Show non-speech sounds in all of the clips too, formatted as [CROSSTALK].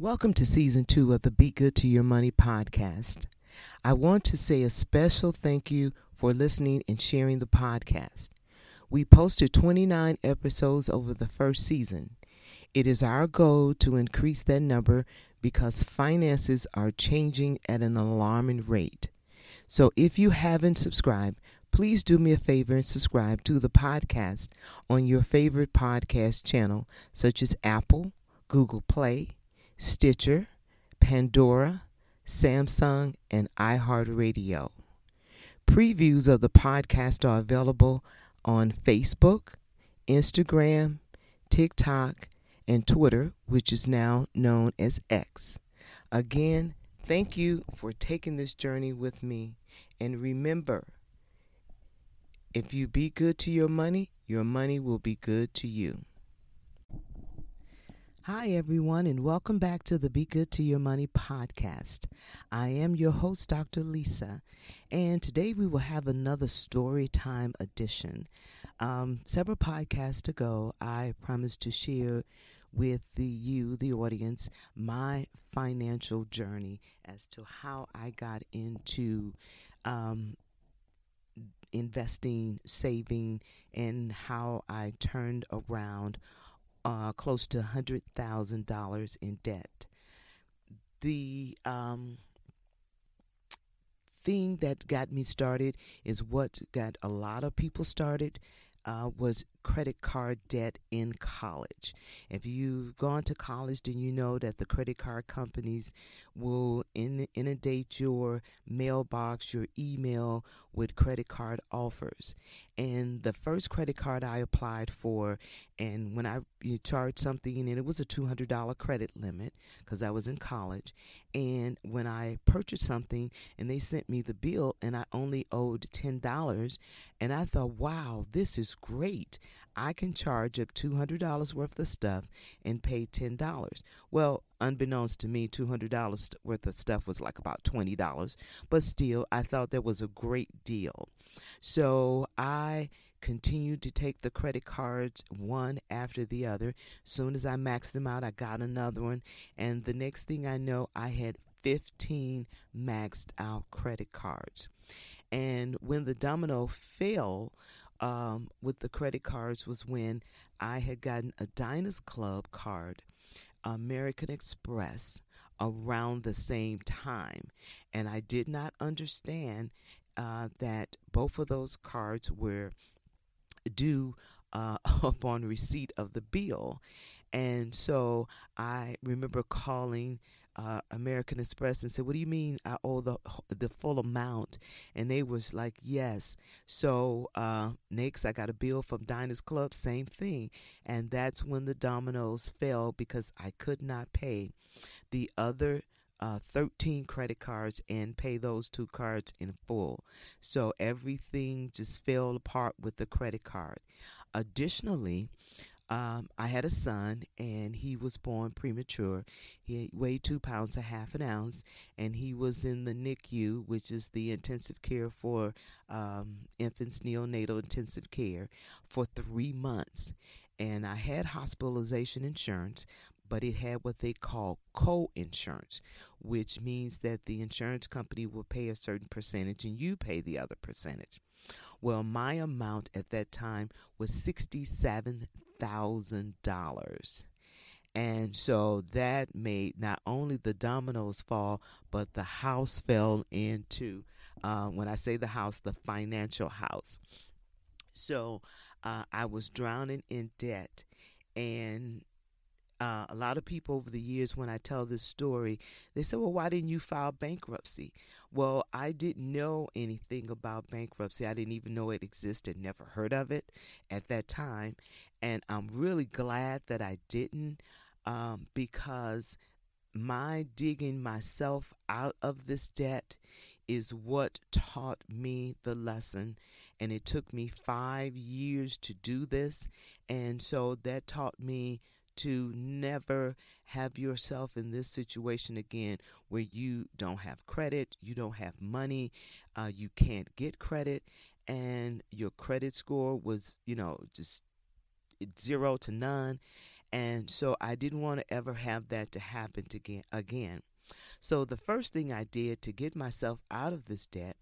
Welcome to season two of the Be Good to Your Money podcast. I want to say a special thank you for listening and sharing the podcast. We posted 29 episodes over the first season. It is our goal to increase that number because finances are changing at an alarming rate. So if you haven't subscribed, please do me a favor and subscribe to the podcast on your favorite podcast channel, such as Apple, Google Play, Stitcher, Pandora, Samsung, and iHeartRadio. Previews of the podcast are available on Facebook, Instagram, TikTok, and Twitter, which is now known as X. Again, thank you for taking this journey with me. And remember, if you be good to your money, your money will be good to you. Hi, everyone, and welcome back to the Be Good to Your Money podcast. I am your host, Dr. Lisa, and today we will have another story time edition. Um, several podcasts ago, I promised to share with the you, the audience, my financial journey as to how I got into um, investing, saving, and how I turned around uh, close to hundred thousand dollars in debt. The um, thing that got me started is what got a lot of people started uh, was credit card debt in college. If you've gone to college, then you know that the credit card companies will in, inundate your mailbox, your email with credit card offers. And the first credit card I applied for, and when I charged something, and it was a $200 credit limit because I was in college. And when I purchased something and they sent me the bill, and I only owed $10, and I thought, wow, this is great. I can charge up $200 worth of stuff and pay $10. Well, unbeknownst to me, $200 worth of stuff was like about $20, but still, I thought that was a great deal. So I continued to take the credit cards one after the other. Soon as I maxed them out, I got another one. And the next thing I know, I had 15 maxed out credit cards. And when the domino fell, um, with the credit cards was when I had gotten a Diners Club card, American Express, around the same time. And I did not understand uh, that both of those cards were due uh, [LAUGHS] upon receipt of the bill. And so I remember calling uh, American Express and said, "What do you mean I owe the the full amount?" And they was like, "Yes." So uh, next, I got a bill from Diners Club, same thing, and that's when the dominoes fell because I could not pay the other. Uh, 13 credit cards and pay those two cards in full. So everything just fell apart with the credit card. Additionally, um, I had a son, and he was born premature. He weighed two pounds a half an ounce, and he was in the NICU, which is the intensive care for um, infants, neonatal intensive care, for three months. And I had hospitalization insurance, but it had what they call co insurance, which means that the insurance company will pay a certain percentage and you pay the other percentage. Well, my amount at that time was $67,000. And so that made not only the dominoes fall, but the house fell into, uh, when I say the house, the financial house. So uh, I was drowning in debt. And uh, a lot of people over the years, when I tell this story, they say, Well, why didn't you file bankruptcy? Well, I didn't know anything about bankruptcy. I didn't even know it existed, never heard of it at that time. And I'm really glad that I didn't um, because my digging myself out of this debt is what taught me the lesson. And it took me five years to do this. And so that taught me to never have yourself in this situation again where you don't have credit, you don't have money, uh, you can't get credit, and your credit score was, you know, just zero to none. And so I didn't want to ever have that to happen to again. So the first thing I did to get myself out of this debt,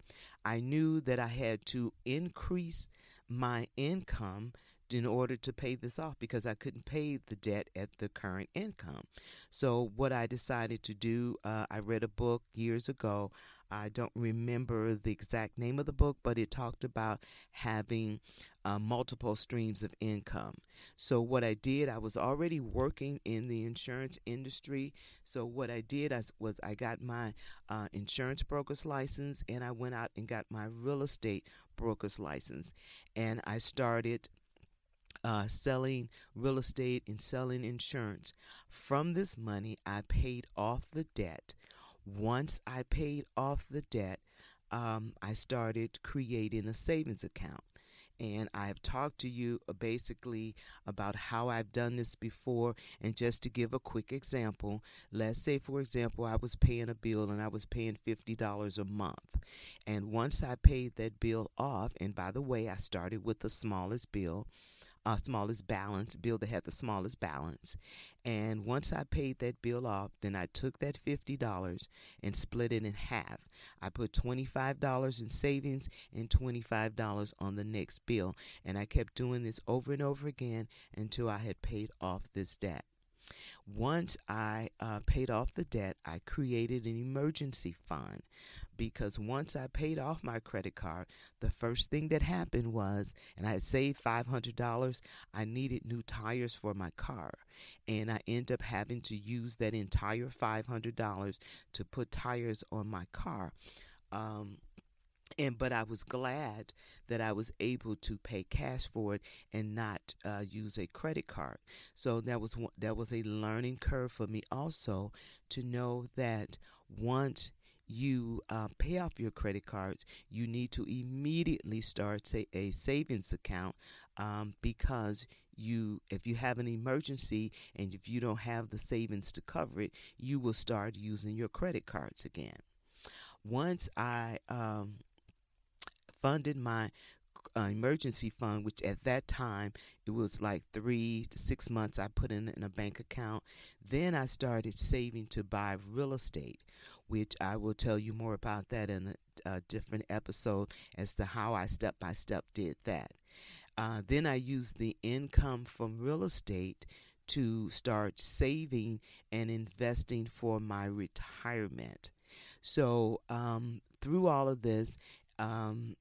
I knew that I had to increase my income in order to pay this off because I couldn't pay the debt at the current income. So, what I decided to do, uh, I read a book years ago. I don't remember the exact name of the book, but it talked about having uh, multiple streams of income. So, what I did, I was already working in the insurance industry. So, what I did was I got my uh, insurance broker's license and I went out and got my real estate broker's license. And I started uh, selling real estate and selling insurance. From this money, I paid off the debt. Once I paid off the debt, um, I started creating a savings account. And I have talked to you uh, basically about how I've done this before. And just to give a quick example, let's say, for example, I was paying a bill and I was paying $50 a month. And once I paid that bill off, and by the way, I started with the smallest bill uh, smallest balance, bill that had the smallest balance. And once I paid that bill off, then I took that $50 and split it in half. I put $25 in savings and $25 on the next bill. And I kept doing this over and over again until I had paid off this debt. Once I uh, paid off the debt, I created an emergency fund because once I paid off my credit card, the first thing that happened was, and I had saved $500, I needed new tires for my car. And I ended up having to use that entire $500 to put tires on my car. Um, and but I was glad that I was able to pay cash for it and not uh, use a credit card. So that was that was a learning curve for me also to know that once you uh, pay off your credit cards, you need to immediately start say, a savings account um, because you if you have an emergency and if you don't have the savings to cover it, you will start using your credit cards again. Once I um, funded my uh, emergency fund, which at that time it was like three to six months I put in in a bank account. Then I started saving to buy real estate, which I will tell you more about that in a, a different episode as to how I step by step did that. Uh, then I used the income from real estate to start saving and investing for my retirement. So, um, through all of this, um,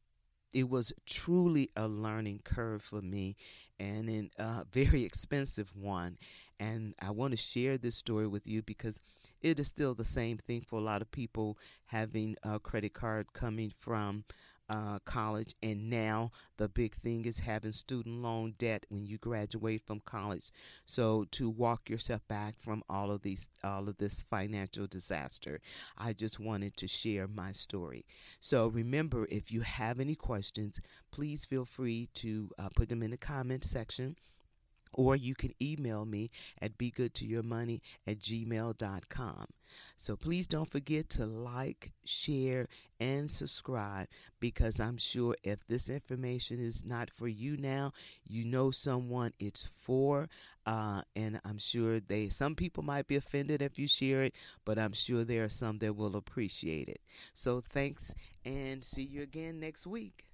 it was truly a learning curve for me and a uh, [LAUGHS] very expensive one. And I want to share this story with you because it is still the same thing for a lot of people having a credit card coming from uh, college, and now the big thing is having student loan debt when you graduate from college. So to walk yourself back from all of these, all of this financial disaster, I just wanted to share my story. So remember, if you have any questions, please feel free to uh, put them in the comment section or you can email me at begoodtoyourmoney at gmail.com. So please don't forget to like, share, and subscribe because I'm sure if this information is not for you now, you know someone it's for. Uh, and I'm sure they some people might be offended if you share it, but I'm sure there are some that will appreciate it. So thanks and see you again next week.